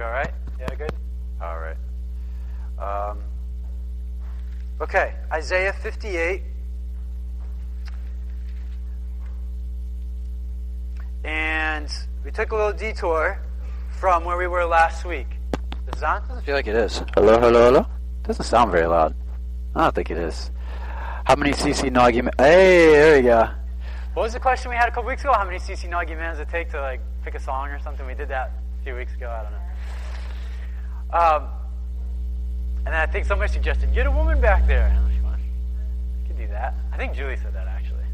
All right? Yeah, good? All right. Um, okay, Isaiah 58. And we took a little detour from where we were last week. Is on? Doesn't feel like it is. Hello, hello, hello. Doesn't sound very loud. I don't think it is. How many CC Nagi? Ma- hey, there we go. What was the question we had a couple weeks ago? How many CC Nagi does it take to like pick a song or something? We did that few weeks ago. I don't know. Um, and then I think somebody suggested get a woman back there. And I'm like, "Well, I could do that. I think Julie said that actually.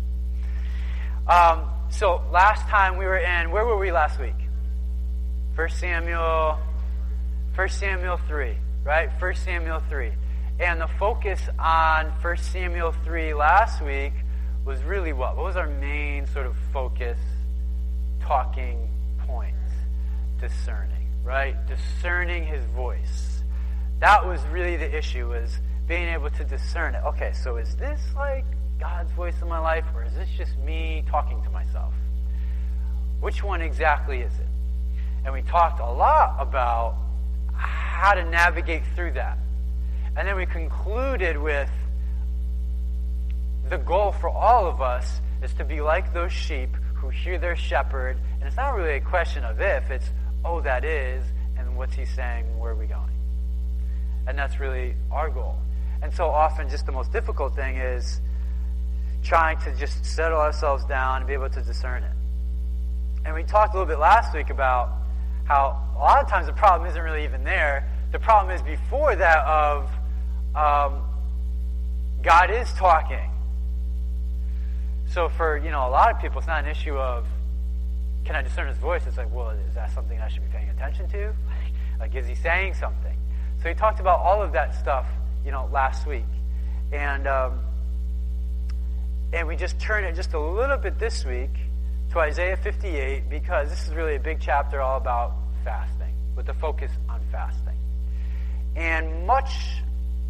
Um, so last time we were in, where were we last week? First Samuel, First Samuel three, right? First Samuel three, and the focus on First Samuel three last week was really what? What was our main sort of focus, talking point? Discerning, right? Discerning His voice. That was really the issue. Was being able to discern it. Okay, so is this like God's voice in my life, or is this just me talking to myself? Which one exactly is it? And we talked a lot about how to navigate through that. And then we concluded with the goal for all of us is to be like those sheep who hear their shepherd. And it's not really a question of if, it's, oh, that is, and what's he saying, where are we going? And that's really our goal. And so often, just the most difficult thing is trying to just settle ourselves down and be able to discern it. And we talked a little bit last week about how a lot of times the problem isn't really even there. The problem is before that of um, God is talking. So for you know a lot of people, it's not an issue of can I discern His voice. It's like, well, is that something I should be paying attention to? like, is He saying something? So he talked about all of that stuff, you know, last week, and um, and we just turned it just a little bit this week to Isaiah 58 because this is really a big chapter all about fasting, with the focus on fasting. And much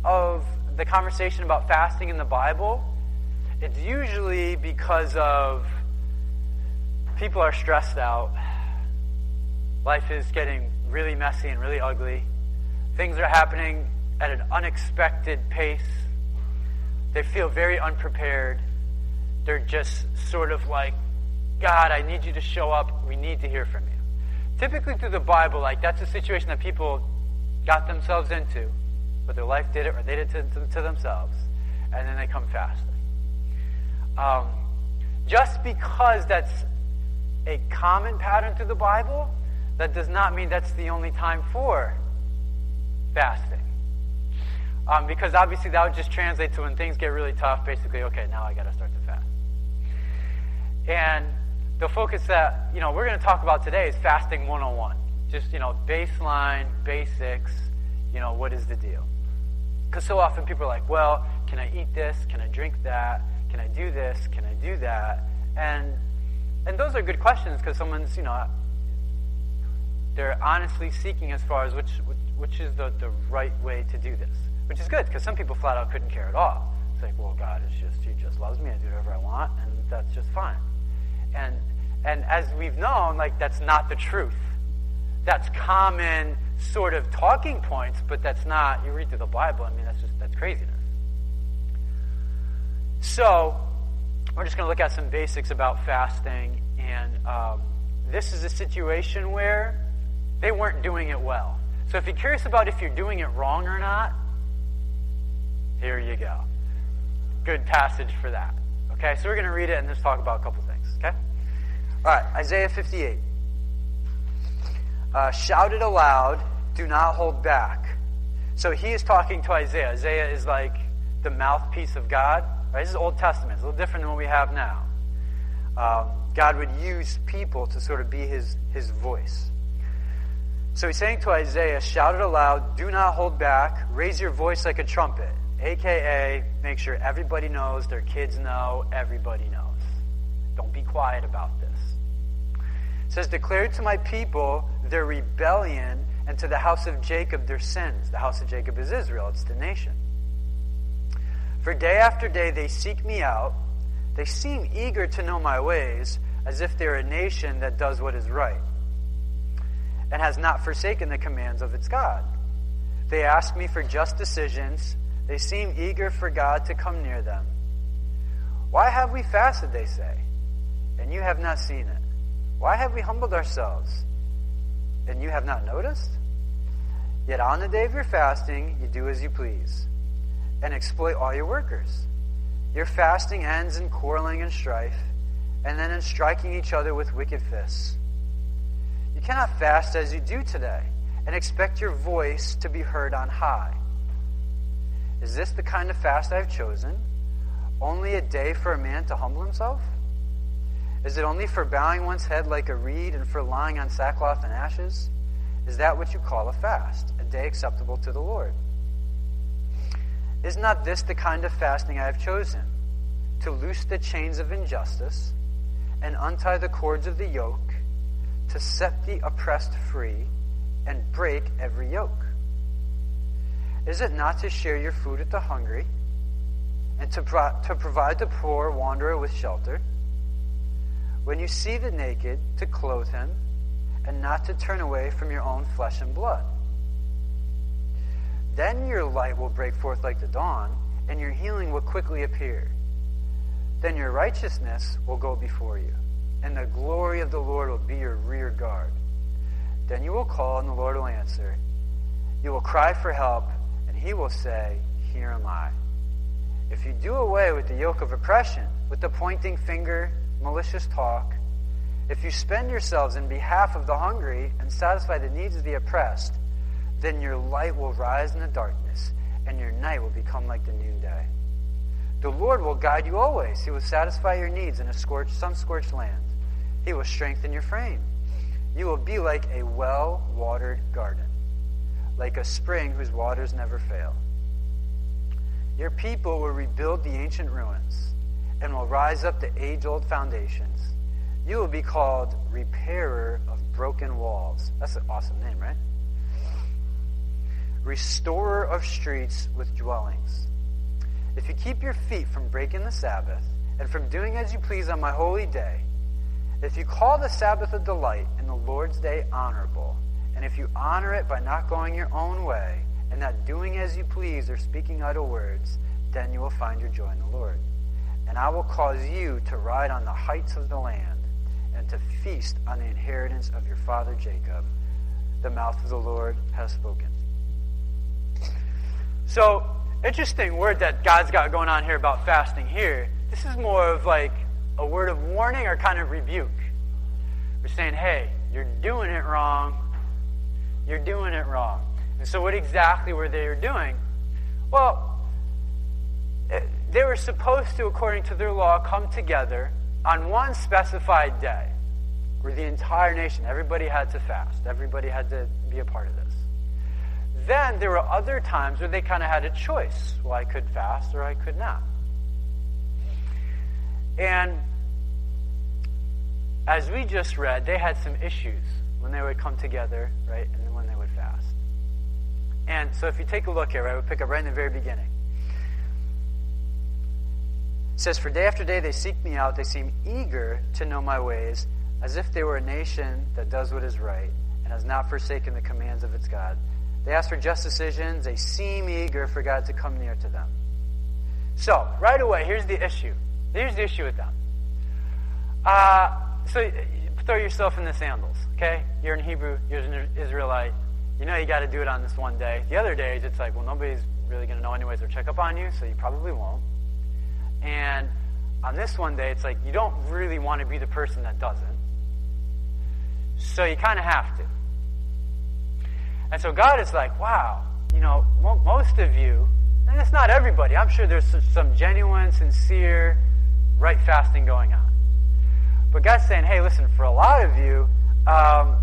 of the conversation about fasting in the Bible, it's usually because of people are stressed out. Life is getting really messy and really ugly. Things are happening at an unexpected pace. They feel very unprepared. They're just sort of like, God, I need you to show up. We need to hear from you. Typically, through the Bible, like that's a situation that people got themselves into, but their life did it or they did it to, to, themselves, and then they come fasting. Um, just because that's a common pattern through the Bible, that does not mean that's the only time for fasting. Um, because obviously that would just translate to when things get really tough, basically, okay, now I got to start to fast. And the focus that, you know, we're going to talk about today is fasting 101. Just, you know, baseline, basics, you know, what is the deal? Because so often people are like, well, can I eat this? Can I drink that? Can I do this? Can I do that? And and those are good questions because someone's, you know, they're honestly seeking as far as which which, is the, the right way to do this. Which is good because some people flat out couldn't care at all. It's like, well, God is just He just loves me. I do whatever I want, and that's just fine. And and as we've known, like that's not the truth. That's common sort of talking points, but that's not. You read through the Bible. I mean, that's just that's craziness. So we're just going to look at some basics about fasting, and um, this is a situation where they weren't doing it well. So if you're curious about if you're doing it wrong or not, here you go. Good passage for that. Okay, so we're going to read it and just talk about a couple things. Okay? All right, Isaiah 58. Uh, shout it aloud, do not hold back. So he is talking to Isaiah. Isaiah is like the mouthpiece of God. Right? This is Old Testament. It's a little different than what we have now. Um, God would use people to sort of be his, his voice. So he's saying to Isaiah, shout it aloud, do not hold back, raise your voice like a trumpet. AKA, make sure everybody knows, their kids know, everybody knows. Don't be quiet about this. It says, Declare to my people their rebellion, and to the house of Jacob their sins. The house of Jacob is Israel, it's the nation. For day after day they seek me out. They seem eager to know my ways, as if they're a nation that does what is right. and has not forsaken the commands of its God. They ask me for just decisions. They seem eager for God to come near them. Why have we fasted, they say, and you have not seen it? Why have we humbled ourselves, and you have not noticed? Yet on the day of your fasting, you do as you please, and exploit all your workers. Your fasting ends in quarreling and strife, and then in striking each other with wicked fists. You cannot fast as you do today and expect your voice to be heard on high. Is this the kind of fast I have chosen? Only a day for a man to humble himself? Is it only for bowing one's head like a reed and for lying on sackcloth and ashes? Is that what you call a fast, a day acceptable to the Lord? Is not this the kind of fasting I have chosen? To loose the chains of injustice and untie the cords of the yoke, to set the oppressed free and break every yoke? Is it not to share your food with the hungry and to, pro- to provide the poor wanderer with shelter? When you see the naked, to clothe him and not to turn away from your own flesh and blood? Then your light will break forth like the dawn, and your healing will quickly appear. Then your righteousness will go before you, and the glory of the Lord will be your rear guard. Then you will call, and the Lord will answer. You will cry for help, and he will say, Here am I. If you do away with the yoke of oppression, with the pointing finger, malicious talk, if you spend yourselves in behalf of the hungry and satisfy the needs of the oppressed, then your light will rise in the darkness, and your night will become like the noonday. The Lord will guide you always. He will satisfy your needs in a scorched, sun-scorched land. He will strengthen your frame. You will be like a well-watered garden, like a spring whose waters never fail. Your people will rebuild the ancient ruins and will rise up the age-old foundations. You will be called repairer of broken walls. That's an awesome name, right? Restorer of streets with dwellings. If you keep your feet from breaking the Sabbath and from doing as you please on my holy day, if you call the Sabbath a delight and the Lord's day honorable, and if you honor it by not going your own way and not doing as you please or speaking idle words, then you will find your joy in the Lord. And I will cause you to ride on the heights of the land and to feast on the inheritance of your father Jacob. The mouth of the Lord has spoken. So, interesting word that God's got going on here about fasting here. This is more of like a word of warning or kind of rebuke. We're saying, hey, you're doing it wrong. You're doing it wrong. And so, what exactly were they doing? Well, eh, they were supposed to, according to their law, come together on one specified day where the entire nation, everybody had to fast, everybody had to be a part of this. Then there were other times where they kind of had a choice. Well, I could fast or I could not. And as we just read, they had some issues when they would come together, right, and when they would fast. And so if you take a look here, right, we'll pick up right in the very beginning. It says, For day after day they seek me out. They seem eager to know my ways, as if they were a nation that does what is right and has not forsaken the commands of its God. They ask for just decisions. They seem eager for God to come near to them. So, right away, here's the issue. Here's the issue with them. Uh, so, throw yourself in the sandals, okay? You're in Hebrew, you're an Israelite. You know you got to do it on this one day. The other days, it's like, well, nobody's really going to know anyways or check up on you, so you probably won't. And on this one day, it's like you don't really want to be the person that doesn't. So you kind of have to. And so God is like, wow, you know, most of you, and it's not everybody, I'm sure there's some genuine, sincere, right fasting going on. But God's saying, hey, listen, for a lot of you, um,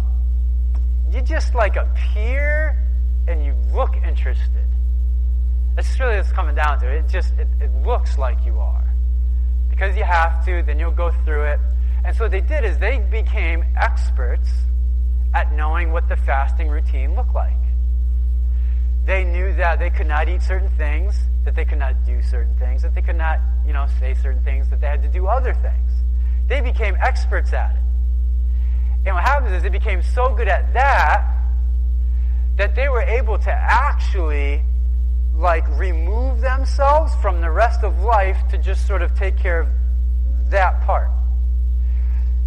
you just like appear and you look interested. That's really what's coming down to. It just it, it looks like you are. Because you have to, then you'll go through it. And so what they did is they became experts at knowing what the fasting routine looked like. They knew that they could not eat certain things, that they could not do certain things, that they could not, you know, say certain things, that they had to do other things. They became experts at it. And what happens is they became so good at that that they were able to actually like remove themselves from the rest of life to just sort of take care of that part.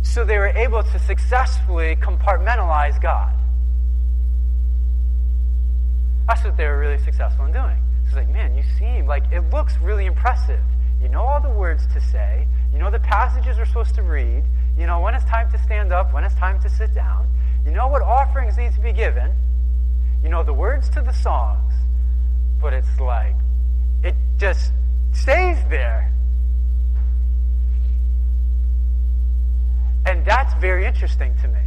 So they were able to successfully compartmentalize God. That's what they were really successful in doing. It's like, man, you seem like it looks really impressive. You know all the words to say. You know the passages we're supposed to read. You know when it's time to stand up, when it's time to sit down. You know what offerings need to be given. You know the words to the songs. But it's like, it just stays there. And that's very interesting to me.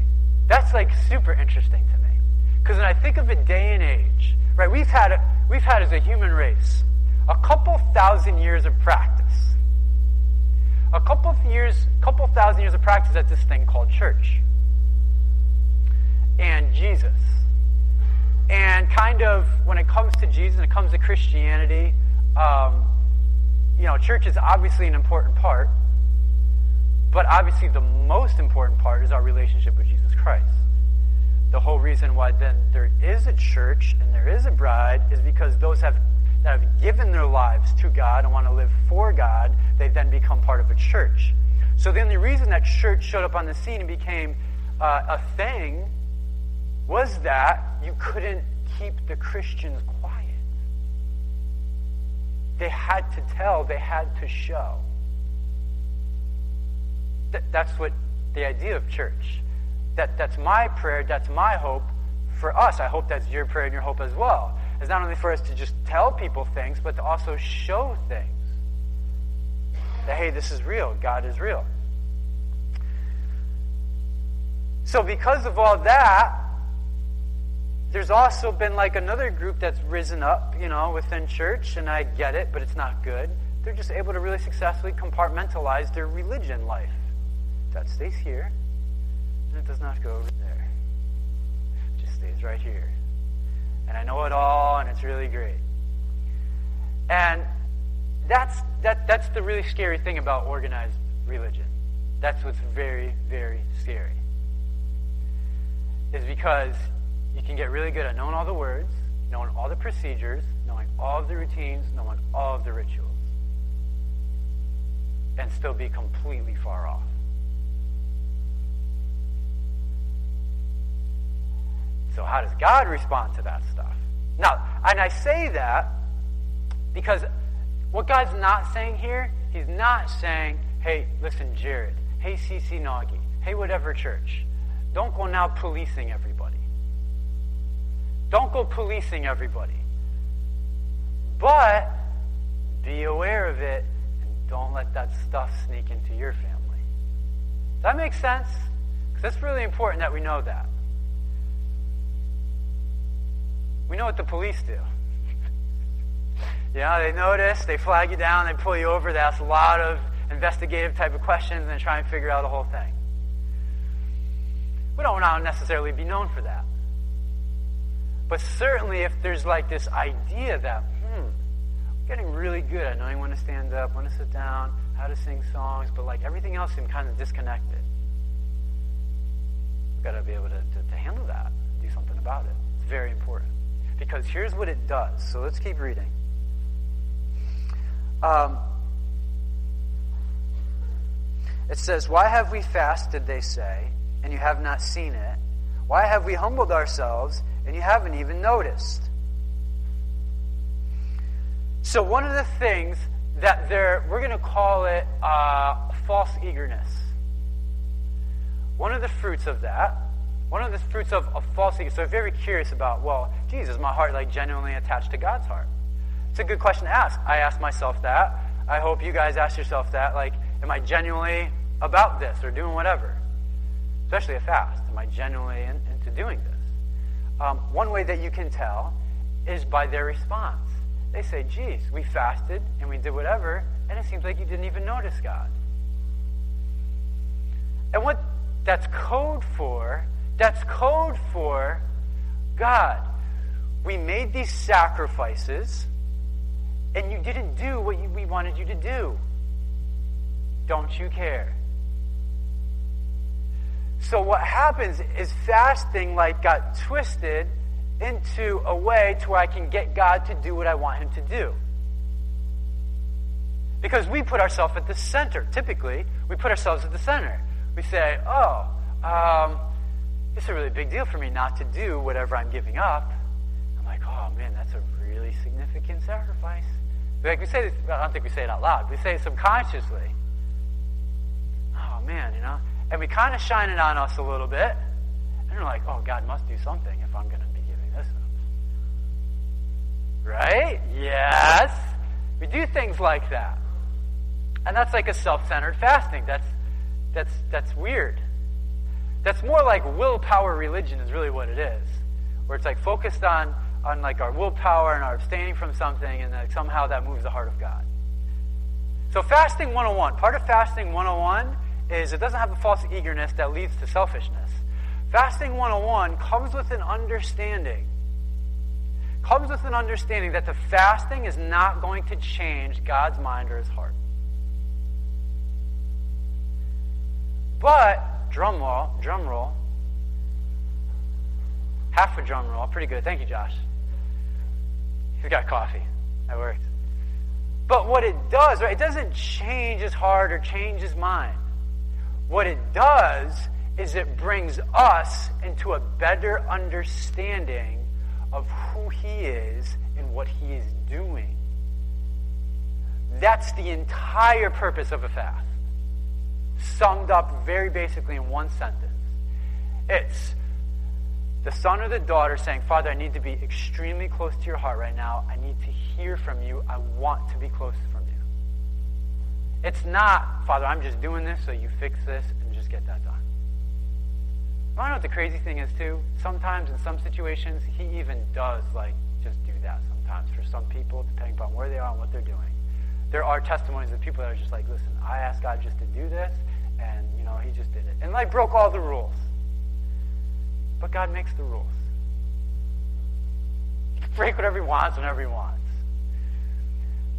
That's like super interesting to me. Because when I think of a day and age, right, we've had, we've had as a human race a couple thousand years of practice. A couple of years, couple thousand years of practice at this thing called church. And Jesus. And kind of when it comes to Jesus and it comes to Christianity, um, you know, church is obviously an important part, but obviously the most important part is our relationship with Jesus Christ. The whole reason why then there is a church and there is a bride is because those have that have given their lives to God and want to live for God, they then become part of a church. So the only reason that church showed up on the scene and became uh, a thing was that you couldn't keep the Christians quiet. They had to tell, they had to show. Th- that's what the idea of church. That, that's my prayer, that's my hope for us. I hope that's your prayer and your hope as well. Is not only for us to just tell people things, but to also show things. That, hey, this is real, God is real. So, because of all that, there's also been like another group that's risen up, you know, within church, and I get it, but it's not good. They're just able to really successfully compartmentalize their religion life. That stays here, and it does not go over there. It just stays right here. And I know it all, and it's really great. And that's, that, that's the really scary thing about organized religion. That's what's very, very scary. Is because you can get really good at knowing all the words, knowing all the procedures, knowing all of the routines, knowing all of the rituals, and still be completely far off. So, how does God respond to that stuff? Now, and I say that because what God's not saying here, He's not saying, hey, listen, Jared, hey, CC Nagi, hey, whatever church, don't go now policing everybody. Don't go policing everybody. But be aware of it and don't let that stuff sneak into your family. Does that make sense? Because it's really important that we know that. We know what the police do. know, they notice, they flag you down, they pull you over, they ask a lot of investigative type of questions, and try and figure out the whole thing. We don't to necessarily be known for that. But certainly, if there's like this idea that, hmm, I'm getting really good at knowing when to stand up, when to sit down, how to sing songs, but like everything else seems kind of disconnected. We've got to be able to, to, to handle that, do something about it. It's very important. Because here's what it does. So let's keep reading. Um, it says, Why have we fasted, they say, and you have not seen it? Why have we humbled ourselves and you haven't even noticed? So, one of the things that there, we're going to call it uh, false eagerness. One of the fruits of that, one of the fruits of, of false eagerness. So, if you're very curious about, well, Jesus, my heart like genuinely attached to God's heart? It's a good question to ask. I ask myself that. I hope you guys ask yourself that. Like, am I genuinely about this or doing whatever? Especially a fast. Am I genuinely in, into doing this? Um, one way that you can tell is by their response. They say, geez, we fasted and we did whatever, and it seems like you didn't even notice God. And what that's code for, that's code for God. We made these sacrifices, and you didn't do what we wanted you to do. Don't you care? So what happens is fasting like got twisted into a way to where I can get God to do what I want him to do. Because we put ourselves at the center. Typically, we put ourselves at the center. We say, oh, um, it's a really big deal for me not to do whatever I'm giving up. I'm like, oh man, that's a really significant sacrifice. Like we say this, I don't think we say it out loud. We say it subconsciously. Oh man, you know, and we kind of shine it on us a little bit, and we're like, oh, God must do something if I'm going to be giving this up. Right? Yes. We do things like that. And that's like a self-centered fasting. That's that's that's weird. That's more like willpower religion is really what it is. Where it's like focused on on like our willpower and our abstaining from something and like somehow that moves the heart of God. So fasting 101, part of fasting 101 is it doesn't have a false eagerness that leads to selfishness. Fasting 101 comes with an understanding. Comes with an understanding that the fasting is not going to change God's mind or his heart. But, drum roll, drum roll, half a drum roll, pretty good. Thank you, Josh. He's got coffee. That worked. But what it does, right, it doesn't change his heart or change his mind. What it does is it brings us into a better understanding of who He is and what He is doing. That's the entire purpose of a fast. Summed up very basically in one sentence. It's the son or the daughter saying, Father, I need to be extremely close to your heart right now. I need to hear from you. I want to be close from you. It's not, Father, I'm just doing this so you fix this and just get that done. You know what the crazy thing is, too? Sometimes in some situations, he even does, like, just do that sometimes for some people, depending upon where they are and what they're doing. There are testimonies of people that are just like, listen, I asked God just to do this, and, you know, he just did it. And, like, broke all the rules. But God makes the rules. He can break whatever he wants whenever he wants.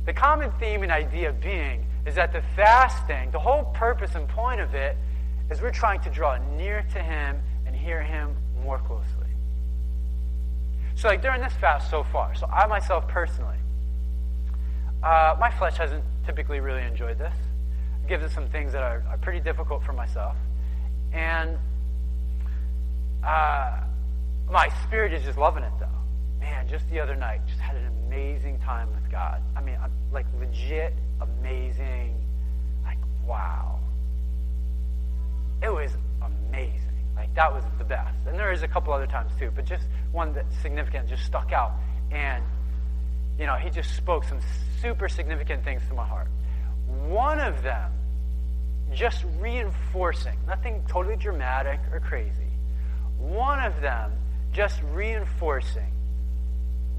The common theme and idea being is that the fasting, the whole purpose and point of it, is we're trying to draw near to Him and hear Him more closely. So, like during this fast so far, so I myself personally, uh, my flesh hasn't typically really enjoyed this. Gives us some things that are, are pretty difficult for myself. And uh, my spirit is just loving it, though. Man, just the other night, just had an amazing time with God. I mean, I'm, like legit amazing. Like, wow. It was amazing. Like, that was the best. And there is a couple other times too, but just one that significant just stuck out. And, you know, he just spoke some super significant things to my heart. One of them, just reinforcing, nothing totally dramatic or crazy. One of them, just reinforcing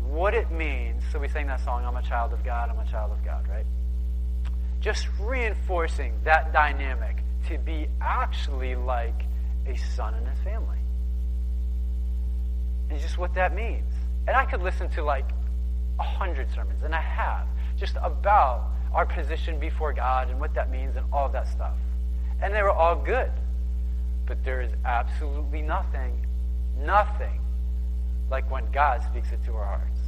what it means. So we sang that song, I'm a child of God, I'm a child of God, right? just reinforcing that dynamic to be actually like a son in his family. And just what that means. And I could listen to like a hundred sermons, and I have, just about our position before God and what that means and all that stuff. And they were all good. But there is absolutely nothing, nothing like when God speaks it to our hearts.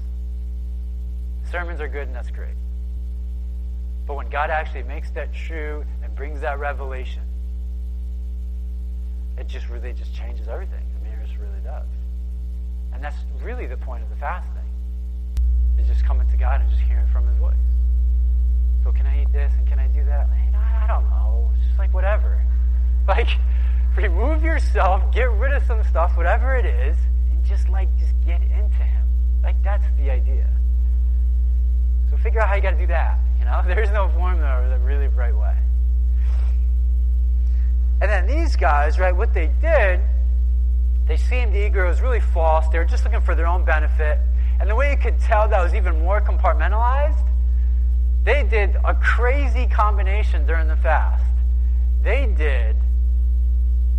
Sermons are good, and that's great. But when God actually makes that true and brings that revelation, it just really just changes everything. I mean, it just really does. And that's really the point of the fasting. Is just coming to God and just hearing from his voice. So can I eat this and can I do that? I don't know. It's just like whatever. Like, remove yourself, get rid of some stuff, whatever it is, and just like just get into him. Like that's the idea. So figure out how you got to do that. You know, there's no formula or the really right way. And then these guys, right, what they did, they seemed eager. It was really false. They were just looking for their own benefit. And the way you could tell that was even more compartmentalized, they did a crazy combination during the fast. They did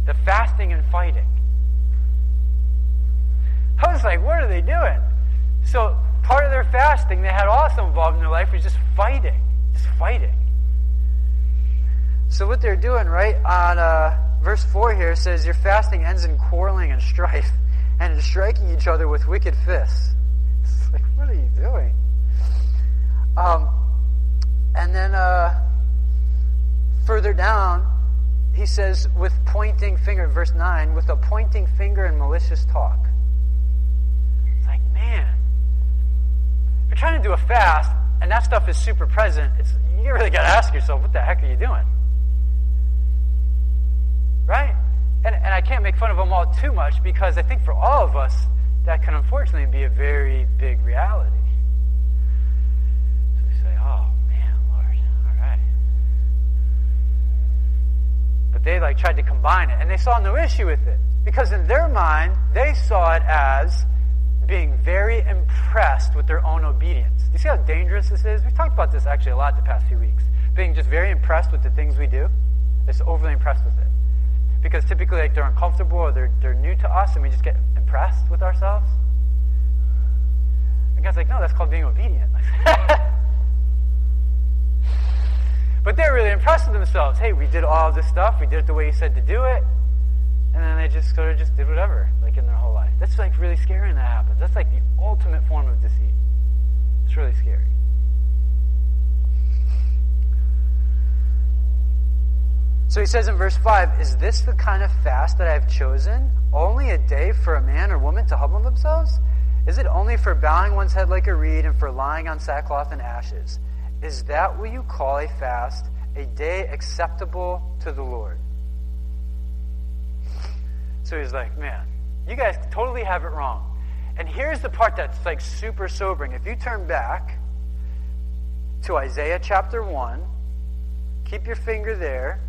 the fasting and fighting. I was like, what are they doing? So part of their fasting they had also involved in their life was just fighting, just fighting. So what they're doing, right, on uh, verse 4 here says, Your fasting ends in quarreling and strife and in striking each other with wicked fists. It's like, what are you doing? Um, and then uh, further down, he says, with pointing finger, verse 9, with a pointing finger and malicious talk. It's like, man, you're trying to do a fast and that stuff is super present, it's, you really got to ask yourself, what the heck are you doing? Right? And, and I can't make fun of them all too much because I think for all of us, that can unfortunately be a very big reality. So we say, oh, man, Lord, all right. But they like tried to combine it, and they saw no issue with it. Because in their mind, they saw it as being very impressed with their own obedience. You see how dangerous this is? We've talked about this actually a lot the past few weeks. Being just very impressed with the things we do. It's overly impressed with it because typically like they're uncomfortable or they're, they're new to us and we just get impressed with ourselves. And God's like, no, that's called being obedient. but they're really impressed with themselves. Hey, we did all this stuff. We did it the way you said to do it. And then they just sort of just did whatever, like in their whole life. That's like really scary when that happens. That's like the ultimate form of deceit. It's really scary. So he says in verse 5 Is this the kind of fast that I have chosen? Only a day for a man or woman to humble themselves? Is it only for bowing one's head like a reed and for lying on sackcloth and ashes? Is that what you call a fast, a day acceptable to the Lord? So he's like, Man, you guys totally have it wrong. And here's the part that's like super sobering. If you turn back to Isaiah chapter 1, keep your finger there.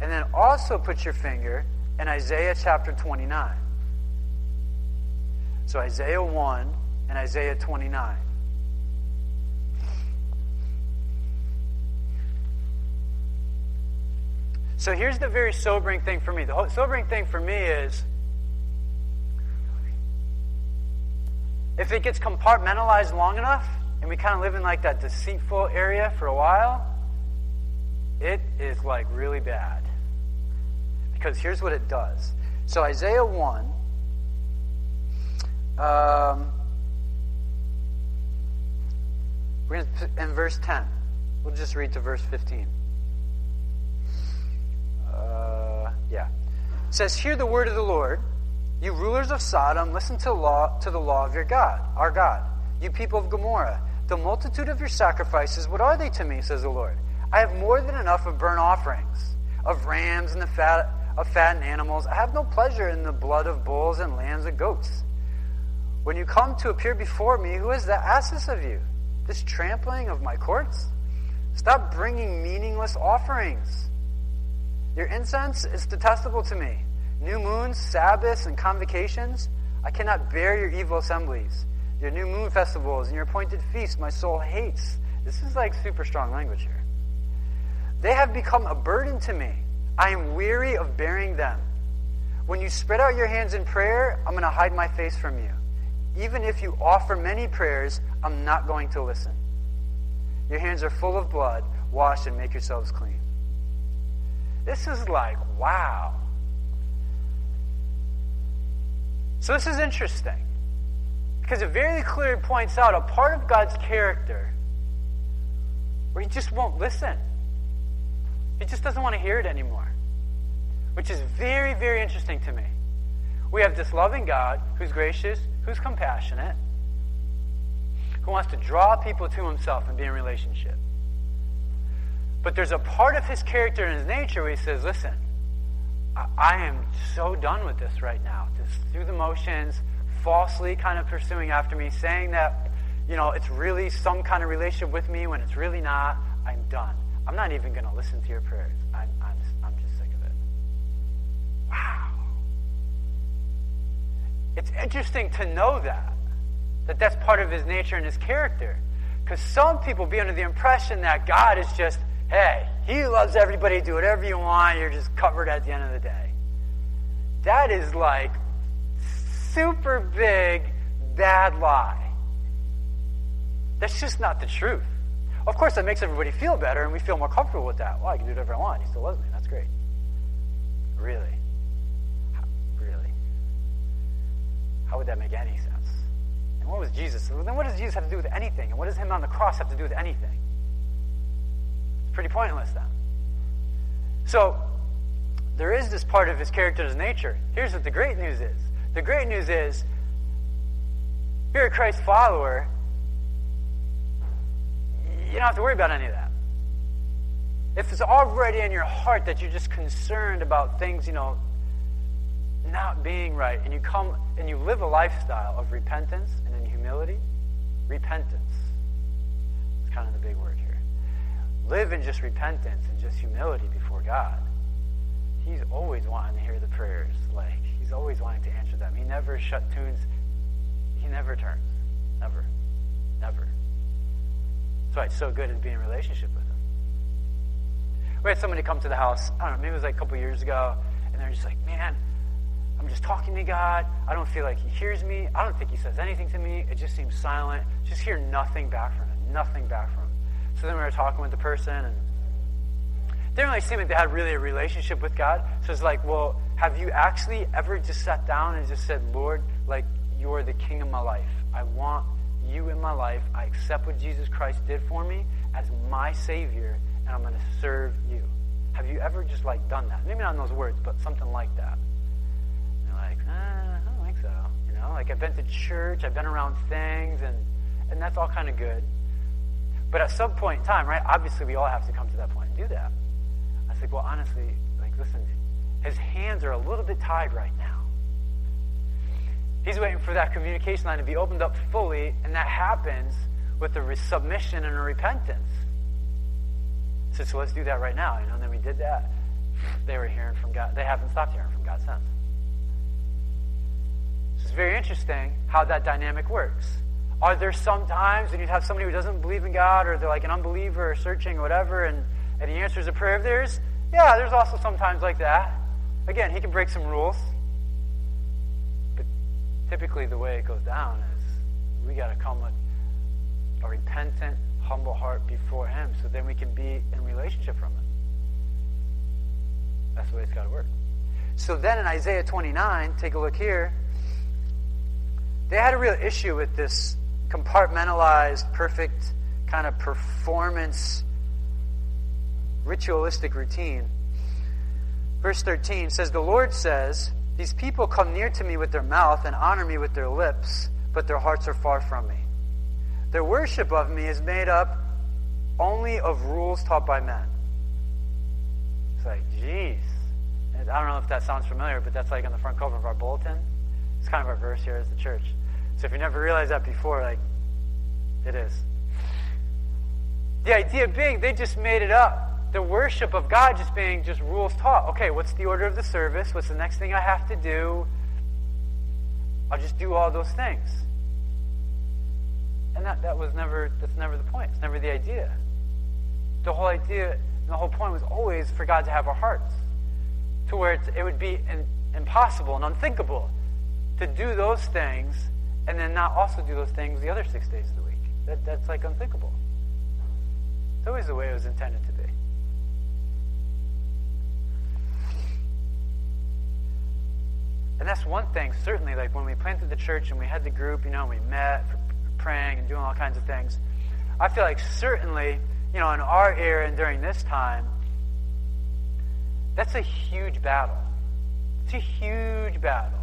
And then also put your finger in Isaiah chapter 29. So Isaiah 1 and Isaiah 29. So here's the very sobering thing for me. The sobering thing for me is if it gets compartmentalized long enough and we kind of live in like that deceitful area for a while, it is like really bad. Because here's what it does. So, Isaiah 1, um, we're to, in verse 10, we'll just read to verse 15. Uh, yeah. It says, Hear the word of the Lord. You rulers of Sodom, listen to, law, to the law of your God, our God. You people of Gomorrah, the multitude of your sacrifices, what are they to me, says the Lord? I have more than enough of burnt offerings, of rams and the fat of fattened animals. I have no pleasure in the blood of bulls and lambs and goats. When you come to appear before me, who is the asses of you? This trampling of my courts? Stop bringing meaningless offerings. Your incense is detestable to me. New moons, Sabbaths, and convocations, I cannot bear your evil assemblies. Your new moon festivals and your appointed feasts, my soul hates. This is like super strong language here. They have become a burden to me. I am weary of bearing them. When you spread out your hands in prayer, I'm going to hide my face from you. Even if you offer many prayers, I'm not going to listen. Your hands are full of blood. Wash and make yourselves clean. This is like, wow. So, this is interesting because it very clearly points out a part of God's character where He just won't listen. He just doesn't want to hear it anymore, which is very, very interesting to me. We have this loving God who's gracious, who's compassionate, who wants to draw people to himself and be in relationship. But there's a part of his character and his nature where he says, listen, I am so done with this right now. Just through the motions, falsely kind of pursuing after me, saying that, you know, it's really some kind of relationship with me when it's really not. I'm done. I'm not even going to listen to your prayers. I'm, I'm, I'm just sick of it. Wow. It's interesting to know that, that that's part of his nature and his character. Because some people be under the impression that God is just, hey, he loves everybody, do whatever you want, you're just covered at the end of the day. That is like super big bad lie. That's just not the truth. Of course, that makes everybody feel better and we feel more comfortable with that. Well, I can do whatever I want. He still loves me. That's great. Really? Really? How would that make any sense? And what was Jesus? Then what does Jesus have to do with anything? And what does him on the cross have to do with anything? Pretty pointless then. So, there is this part of his character's nature. Here's what the great news is. The great news is, if you're a Christ follower, you don't have to worry about any of that. If it's already in your heart that you're just concerned about things, you know, not being right, and you come and you live a lifestyle of repentance and in humility, repentance. It's kind of the big word here. Live in just repentance and just humility before God. He's always wanting to hear the prayers. Like, he's always wanting to answer them. He never shut tunes. He never turns. Never. Never. That's why it's so good to be in relationship with him. We had somebody come to the house, I don't know, maybe it was like a couple years ago, and they're just like, man, I'm just talking to God. I don't feel like He hears me. I don't think He says anything to me. It just seems silent. Just hear nothing back from Him. Nothing back from Him. So then we were talking with the person, and it didn't really seem like they had really a relationship with God. So it's like, well, have you actually ever just sat down and just said, Lord, like, you're the king of my life. I want you in my life. I accept what Jesus Christ did for me as my Savior, and I'm going to serve you. Have you ever just like done that? Maybe not in those words, but something like that. And like, uh, I don't think so. You know, like I've been to church, I've been around things, and and that's all kind of good. But at some point in time, right? Obviously, we all have to come to that point and do that. I said, well, honestly, like, listen, his hands are a little bit tied right now. He's waiting for that communication line to be opened up fully, and that happens with a submission and a repentance. So, so let's do that right now. You know, and then we did that. They were hearing from God. They haven't stopped hearing from God since. It's very interesting how that dynamic works. Are there some times when you have somebody who doesn't believe in God or they're like an unbeliever or searching or whatever and, and he answers a prayer of theirs? Yeah, there's also some times like that. Again, he can break some rules. But typically the way it goes down is we got to come with a repentant, humble heart before him so then we can be in relationship from him. That's the way it's got to work. So then in Isaiah 29, take a look here. They had a real issue with this compartmentalized, perfect kind of performance, ritualistic routine. Verse 13 says, The Lord says, These people come near to me with their mouth and honor me with their lips, but their hearts are far from me. Their worship of me is made up only of rules taught by men. It's like, geez. I don't know if that sounds familiar, but that's like on the front cover of our bulletin. It's kind of our verse here as the church. So if you never realized that before, like, it is. The idea being, they just made it up. The worship of God just being just rules taught. Okay, what's the order of the service? What's the next thing I have to do? I'll just do all those things. And that, that was never, that's never the point. It's never the idea. The whole idea, the whole point was always for God to have our hearts. To where it would be in, impossible and unthinkable to do those things and then not also do those things the other six days of the week. That, that's like unthinkable. It's always the way it was intended to be. And that's one thing, certainly, like when we planted the church and we had the group, you know, and we met for praying and doing all kinds of things. I feel like certainly, you know, in our era and during this time, that's a huge battle. It's a huge battle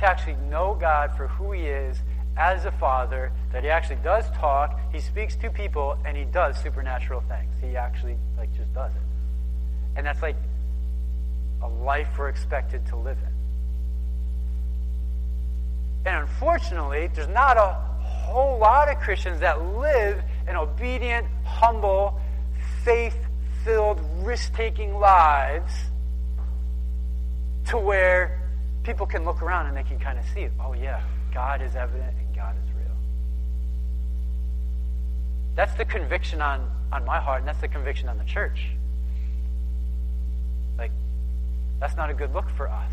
to actually know God for who He is as a father, that He actually does talk, He speaks to people, and He does supernatural things. He actually like just does it, and that's like a life we're expected to live in. And unfortunately, there's not a whole lot of Christians that live in obedient, humble, faith filled, risk taking lives to where people can look around and they can kind of see it. Oh, yeah, God is evident and God is real. That's the conviction on, on my heart, and that's the conviction on the church. Like, that's not a good look for us.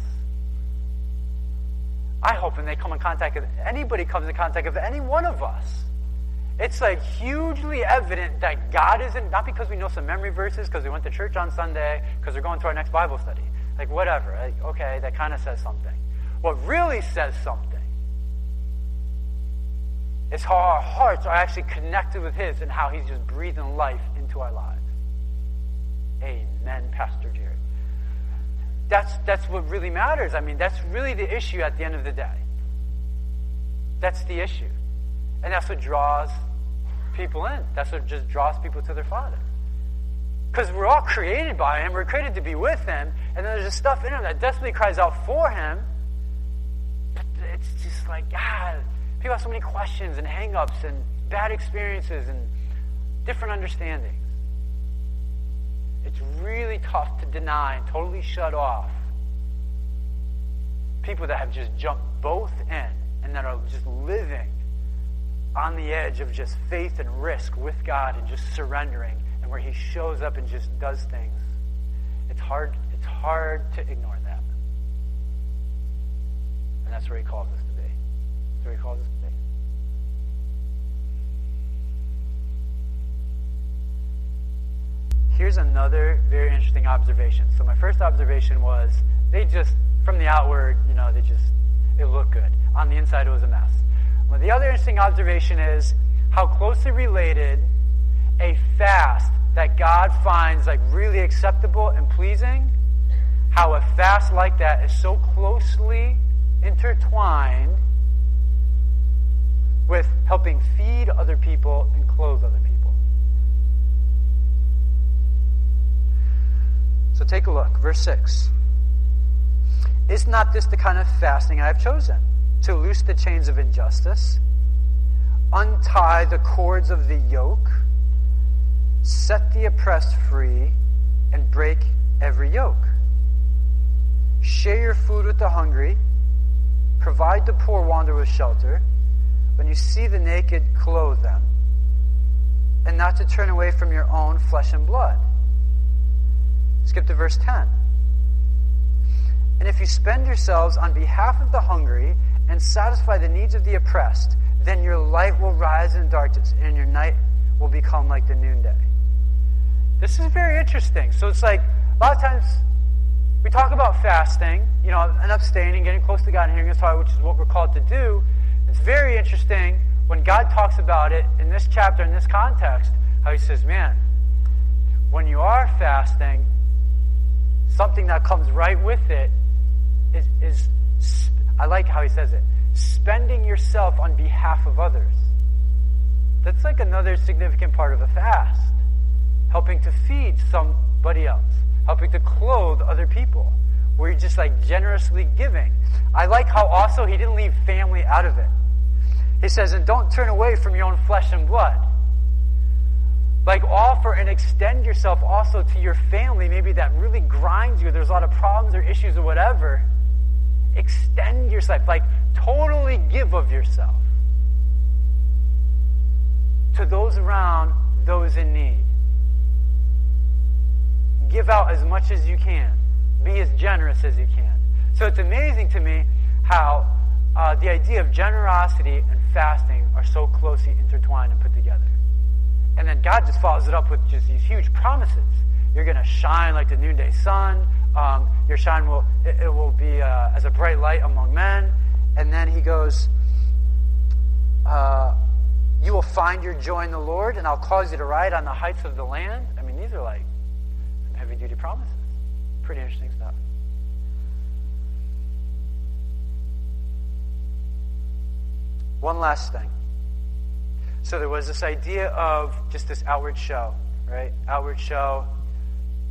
I hope when they come in contact with anybody comes in contact with any one of us, it's like hugely evident that God isn't, not because we know some memory verses, because we went to church on Sunday, because we're going to our next Bible study. Like, whatever. Like, okay, that kind of says something. What really says something is how our hearts are actually connected with His and how He's just breathing life into our lives. Amen, Pastor Jerry. That's, that's what really matters. I mean, that's really the issue at the end of the day. That's the issue. And that's what draws people in. That's what just draws people to their Father. Because we're all created by Him, we're created to be with Him, and then there's just stuff in Him that desperately cries out for Him. But it's just like, God, people have so many questions and hang-ups and bad experiences and different understandings. It's really tough to deny and totally shut off people that have just jumped both in and that are just living on the edge of just faith and risk with God and just surrendering and where he shows up and just does things. It's hard it's hard to ignore that. And that's where he calls us to be. That's where he calls us to be. Here's another very interesting observation. So my first observation was they just from the outward, you know, they just it looked good. On the inside it was a mess. Well, the other interesting observation is how closely related a fast that God finds like really acceptable and pleasing, how a fast like that is so closely intertwined with helping feed other people and clothe other people. So take a look. Verse 6. Is not this the kind of fasting I have chosen? To loose the chains of injustice, untie the cords of the yoke, set the oppressed free, and break every yoke. Share your food with the hungry, provide the poor wanderer with shelter. When you see the naked, clothe them, and not to turn away from your own flesh and blood. Skip to verse 10. And if you spend yourselves on behalf of the hungry and satisfy the needs of the oppressed, then your light will rise in darkness and your night will become like the noonday. This is very interesting. So it's like a lot of times we talk about fasting, you know, and abstaining, getting close to God and hearing His heart, which is what we're called to do. It's very interesting when God talks about it in this chapter, in this context, how He says, man, when you are fasting, something that comes right with it is, is I like how he says it, spending yourself on behalf of others. That's like another significant part of a fast. Helping to feed somebody else, helping to clothe other people, you're just like generously giving. I like how also he didn't leave family out of it. He says, and don't turn away from your own flesh and blood. Like offer and extend yourself also to your family, maybe that really grinds you. There's a lot of problems or issues or whatever. Extend yourself, like totally give of yourself to those around, those in need. Give out as much as you can. Be as generous as you can. So it's amazing to me how uh, the idea of generosity and fasting are so closely intertwined and put together. And then God just follows it up with just these huge promises. You're going to shine like the noonday sun. Um, your shine will it, it will be uh, as a bright light among men. And then he goes, uh, "You will find your joy in the Lord, and I'll cause you to ride on the heights of the land." I mean, these are like heavy duty promises. Pretty interesting stuff. One last thing. So there was this idea of just this outward show, right? Outward show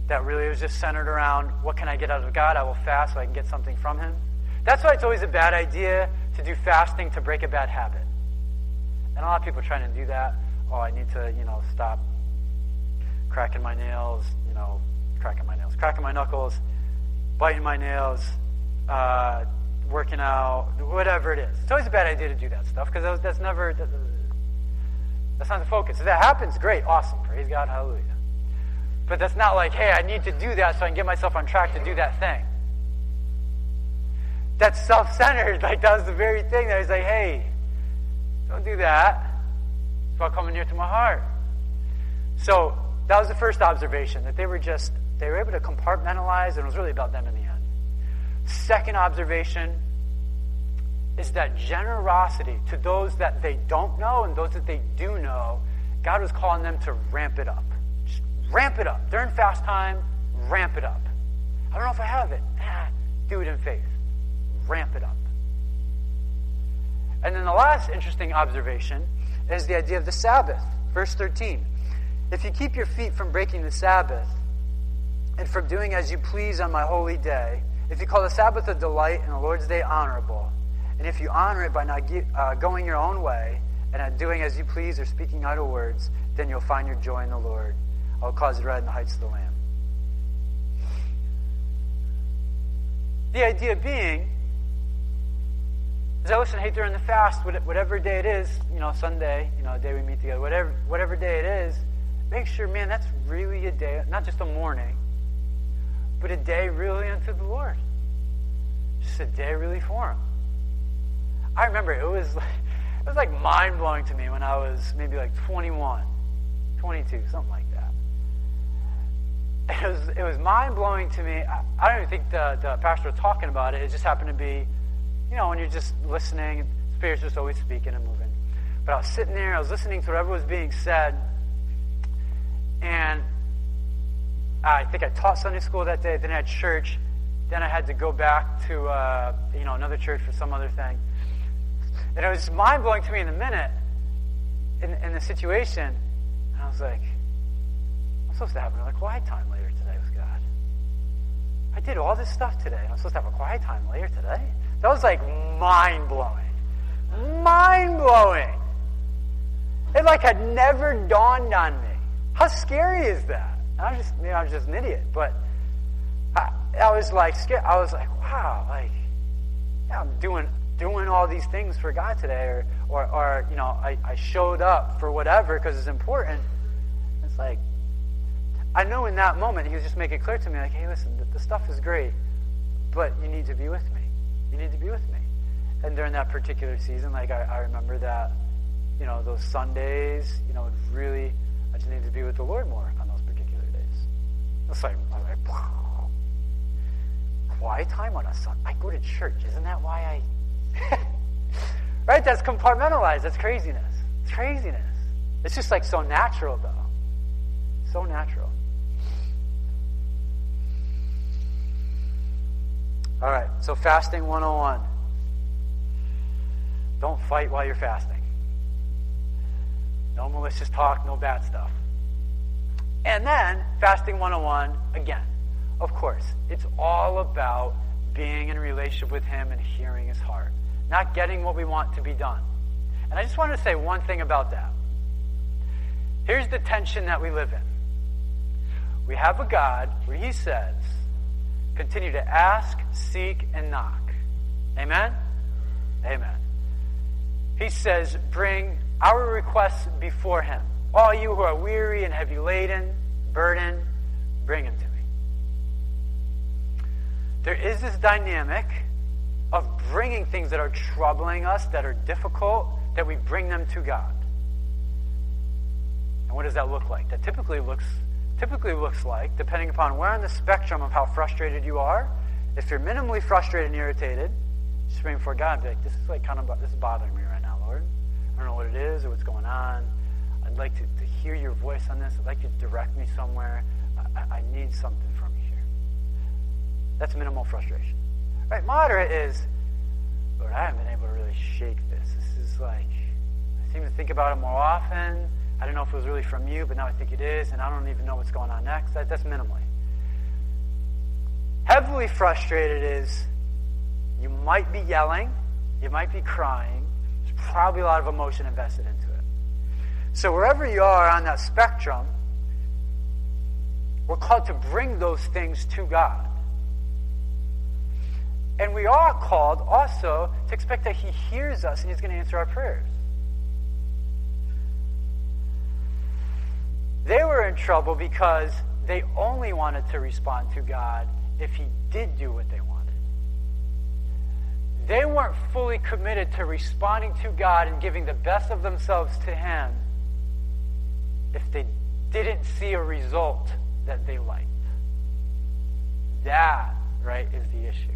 that really was just centered around what can I get out of God? I will fast so I can get something from Him. That's why it's always a bad idea to do fasting to break a bad habit. And a lot of people are trying to do that. Oh, I need to, you know, stop cracking my nails, you know, cracking my nails, cracking my knuckles, biting my nails, uh, working out, whatever it is. It's always a bad idea to do that stuff because that's never, that's not the focus. If that happens, great, awesome. Praise God, hallelujah. But that's not like, hey, I need to do that so I can get myself on track to do that thing. That's self centered. Like, that was the very thing that he's like, hey, don't do that. It's about coming near to my heart. So, that was the first observation that they were just, they were able to compartmentalize, and it was really about them in the end. Second observation is that generosity to those that they don't know and those that they do know, God was calling them to ramp it up. Just ramp it up. During fast time, ramp it up. I don't know if I have it. Ah, do it in faith. Ramp it up. And then the last interesting observation is the idea of the Sabbath. Verse 13. If you keep your feet from breaking the Sabbath and from doing as you please on my holy day, if you call the Sabbath a delight and the Lord's day honorable, and if you honor it by not uh, going your own way and not doing as you please or speaking idle words, then you'll find your joy in the Lord. I'll cause it to ride in the heights of the Lamb. The idea being, I listen, hey, during the fast, whatever day it is, you know, Sunday, you know, a day we meet together, whatever, whatever day it is, make sure, man, that's really a day, not just a morning, but a day really unto the Lord. Just a day really for Him. I remember it was like, it was like mind blowing to me when I was maybe like 21, 22, something like that. It was it was mind blowing to me. I, I don't even think the, the pastor was talking about it. It just happened to be, you know, when you're just listening, the Spirit's just always speaking and moving. But I was sitting there, I was listening to whatever was being said, and I think I taught Sunday school that day. Then I had church. Then I had to go back to uh, you know another church for some other thing. And it was mind blowing to me in the minute, in, in the situation. And I was like, I'm supposed to have another quiet time later today with God. I did all this stuff today, and I'm supposed to have a quiet time later today. That was like mind blowing, mind blowing. It like had never dawned on me. How scary is that? I was just, you know, I was just an idiot, but I, I was like scared. I was like, wow, like, yeah, I'm doing doing all these things for God today, or or, or you know, I, I showed up for whatever because it's important. It's like I know in that moment he was just making it clear to me, like, hey, listen, the, the stuff is great, but you need to be with me. You need to be with me. And during that particular season, like I, I remember that, you know, those Sundays, you know, really I just need to be with the Lord more on those particular days. It's like, like. Quiet time on a Sunday. I go to church. Isn't that why I. right? That's compartmentalized. That's craziness. It's craziness. It's just like so natural, though. So natural. All right, so fasting 101. Don't fight while you're fasting. No malicious talk, no bad stuff. And then, fasting 101 again. Of course, it's all about being in relationship with Him and hearing His heart, not getting what we want to be done. And I just want to say one thing about that. Here's the tension that we live in. We have a God where He says, continue to ask, seek, and knock. Amen? Amen. He says, bring our requests before Him. All you who are weary and heavy laden, burdened, bring them to me. There is this dynamic of bringing things that are troubling us, that are difficult, that we bring them to God. And what does that look like? That typically looks typically looks like, depending upon where on the spectrum of how frustrated you are, if you're minimally frustrated and irritated, just bring before God and be like, this is like kind of this is bothering me right now, Lord. I don't know what it is or what's going on. I'd like to, to hear your voice on this. I'd like you to direct me somewhere. I, I need something from you here. That's minimal frustration. Right? Moderate is, Lord, I haven't been able to really shake this. This is like, I seem to think about it more often. I don't know if it was really from you, but now I think it is, and I don't even know what's going on next. That, that's minimally. Heavily frustrated is you might be yelling, you might be crying, there's probably a lot of emotion invested into it. So, wherever you are on that spectrum, we're called to bring those things to God. And we are called also to expect that He hears us and He's going to answer our prayers. They were in trouble because they only wanted to respond to God if He did do what they wanted they weren't fully committed to responding to God and giving the best of themselves to Him if they didn't see a result that they liked. That, right, is the issue.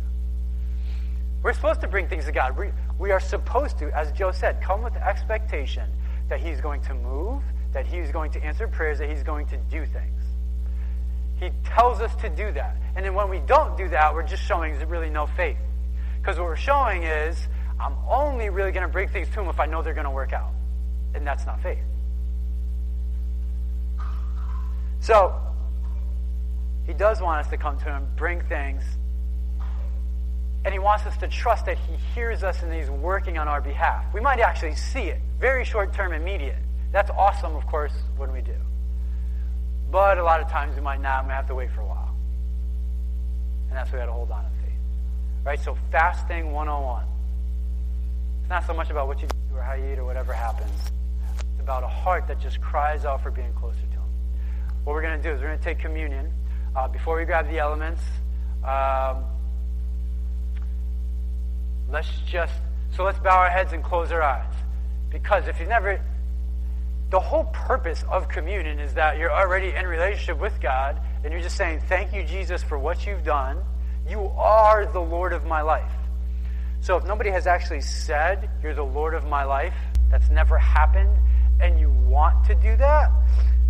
We're supposed to bring things to God. We, we are supposed to, as Joe said, come with the expectation that He's going to move, that He's going to answer prayers, that He's going to do things. He tells us to do that. And then when we don't do that, we're just showing really no faith. Because what we're showing is, I'm only really going to bring things to Him if I know they're going to work out. And that's not faith. So, He does want us to come to Him, bring things, and He wants us to trust that He hears us and He's working on our behalf. We might actually see it, very short term, immediate. That's awesome, of course, when we do. But a lot of times we might not, we have to wait for a while. And that's why we got to hold on to faith. Right? So, fasting 101. It's not so much about what you do or how you eat or whatever happens. It's about a heart that just cries out for being closer to Him. What we're going to do is we're going to take communion. Uh, before we grab the elements, um, let's just, so let's bow our heads and close our eyes. Because if you've never, the whole purpose of communion is that you're already in relationship with God and you're just saying, Thank you, Jesus, for what you've done. You are the Lord of my life. So if nobody has actually said, You're the Lord of my life, that's never happened, and you want to do that,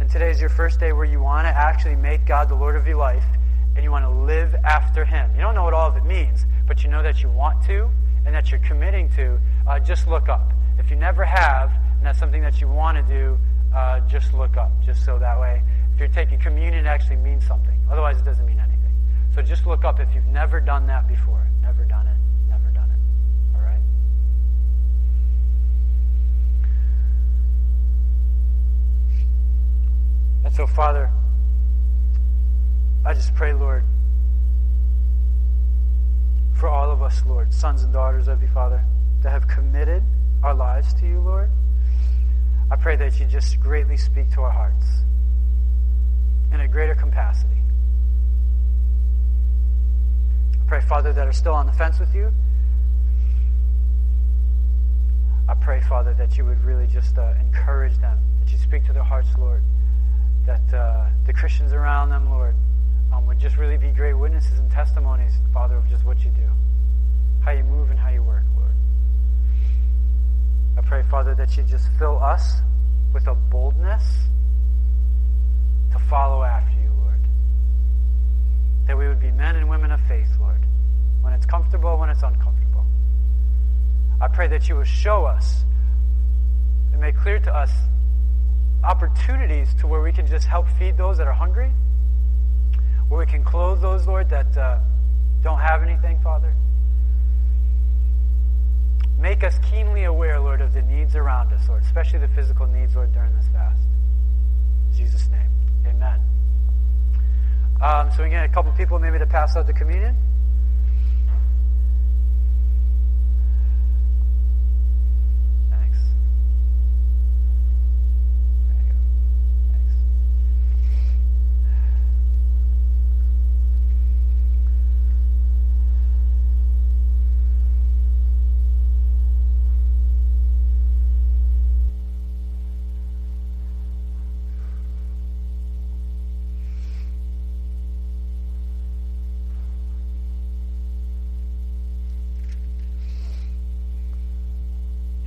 and today is your first day where you want to actually make God the Lord of your life and you want to live after Him. You don't know what all of it means, but you know that you want to and that you're committing to, uh, just look up. If you never have, and that's something that you want to do, uh, just look up, just so that way, if you're taking communion, it actually means something. Otherwise, it doesn't mean anything. So just look up if you've never done that before. Never done it. Never done it. All right? And so, Father, I just pray, Lord, for all of us, Lord, sons and daughters of you, Father, that have committed our lives to you, Lord. I pray that you just greatly speak to our hearts in a greater capacity. I pray, Father, that are still on the fence with you. I pray, Father, that you would really just uh, encourage them, that you speak to their hearts, Lord, that uh, the Christians around them, Lord, um, would just really be great witnesses and testimonies, Father, of just what you do, how you move and how you work, Lord. I pray, Father, that you just fill us with a boldness to follow after you, Lord. That we would be men and women of faith, Lord, when it's comfortable, when it's uncomfortable. I pray that you will show us and make clear to us opportunities to where we can just help feed those that are hungry, where we can clothe those, Lord, that uh, don't have anything, Father. Make us keenly aware, Lord, of the needs around us, Lord, especially the physical needs, Lord, during this fast. In Jesus' name, amen. Um, so we get a couple people maybe to pass out the communion. Thanks. There you go. Thanks.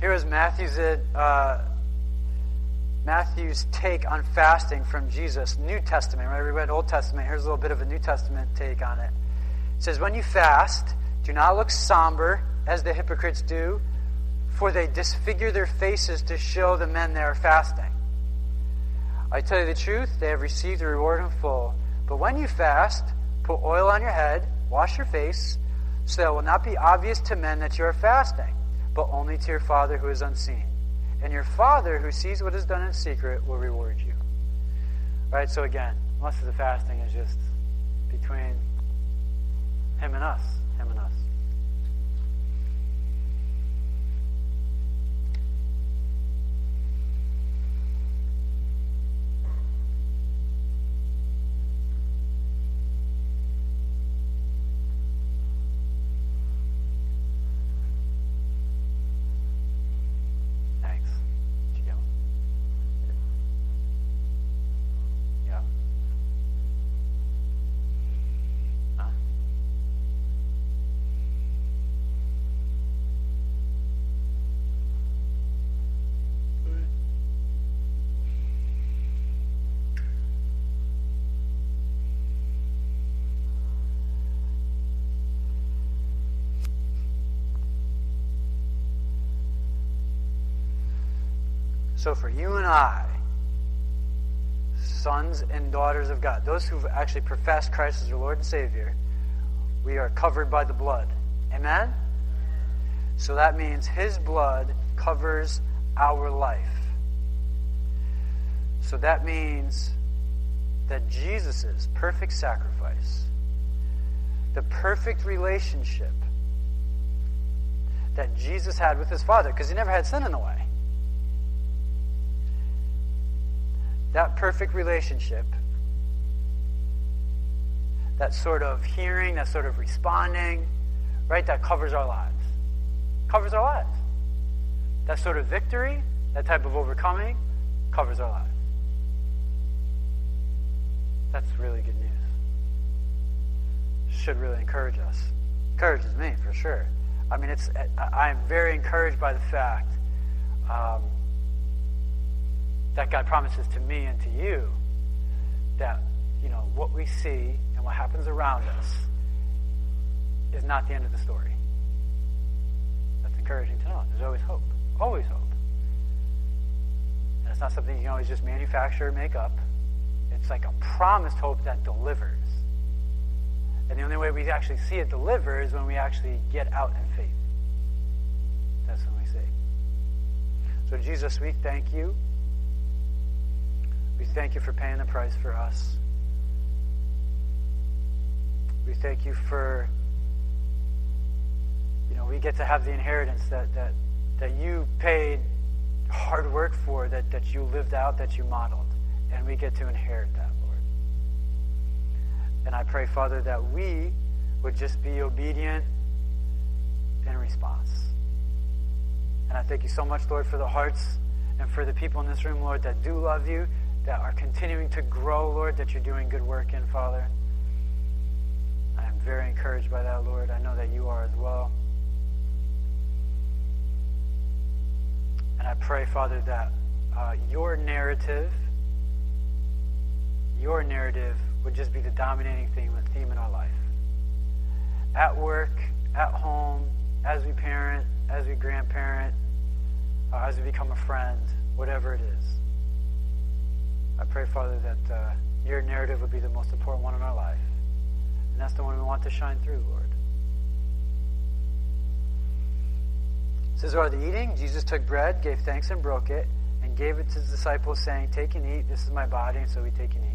Here is Matthew's uh, Matthew's take on fasting from Jesus, New Testament. Right? We read Old Testament. Here's a little bit of a New Testament take on it. It says, "When you fast, do not look somber as the hypocrites do, for they disfigure their faces to show the men they are fasting. I tell you the truth; they have received the reward in full. But when you fast, put oil on your head, wash your face, so that it will not be obvious to men that you are fasting." But only to your Father who is unseen. And your Father who sees what is done in secret will reward you. Right? So again, most of the fasting is just between Him and us. Him and us. Thanks. Did you get one? Yeah. Huh? So for you and I, sons and daughters of God, those who've actually professed Christ as your Lord and Savior, we are covered by the blood. Amen? So that means His blood covers our life. So that means that Jesus' perfect sacrifice, the perfect relationship that Jesus had with his Father, because he never had sin in the way. That perfect relationship, that sort of hearing, that sort of responding, right, that covers our lives. Covers our lives. That sort of victory, that type of overcoming, covers our lives. That's really good news. Should really encourage us. Encourages me, for sure. I mean, it's. I'm very encouraged by the fact um, that God promises to me and to you that you know what we see and what happens around us is not the end of the story. That's encouraging to know. There's always hope. Always hope. And it's not something you can always just manufacture or make up. It's like a promised hope that delivers. And the only way we actually see it deliver is when we actually get out in faith. That's when we see. So, Jesus, we thank you. We thank you for paying the price for us. We thank you for, you know, we get to have the inheritance that, that, that you paid hard work for, that, that you lived out, that you modeled. And we get to inherit that. Lord. And I pray, Father, that we would just be obedient in response. And I thank you so much, Lord, for the hearts and for the people in this room, Lord, that do love you, that are continuing to grow, Lord, that you're doing good work in, Father. I am very encouraged by that, Lord. I know that you are as well. And I pray, Father, that uh, your narrative, your narrative would just be the dominating theme, the theme in our life. At work, at home, as we parent, as we grandparent, uh, as we become a friend, whatever it is. I pray, Father, that uh, your narrative would be the most important one in our life. And that's the one we want to shine through, Lord. It says, while the eating, Jesus took bread, gave thanks, and broke it, and gave it to his disciples, saying, Take and eat, this is my body. And so we take and eat.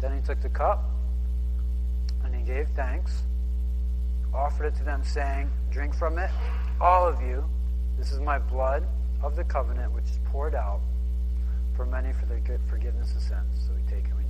Then he took the cup and gave thanks, offered it to them, saying, Drink from it, all of you. This is my blood of the covenant, which is poured out for many for the good forgiveness of sins. So we take drink.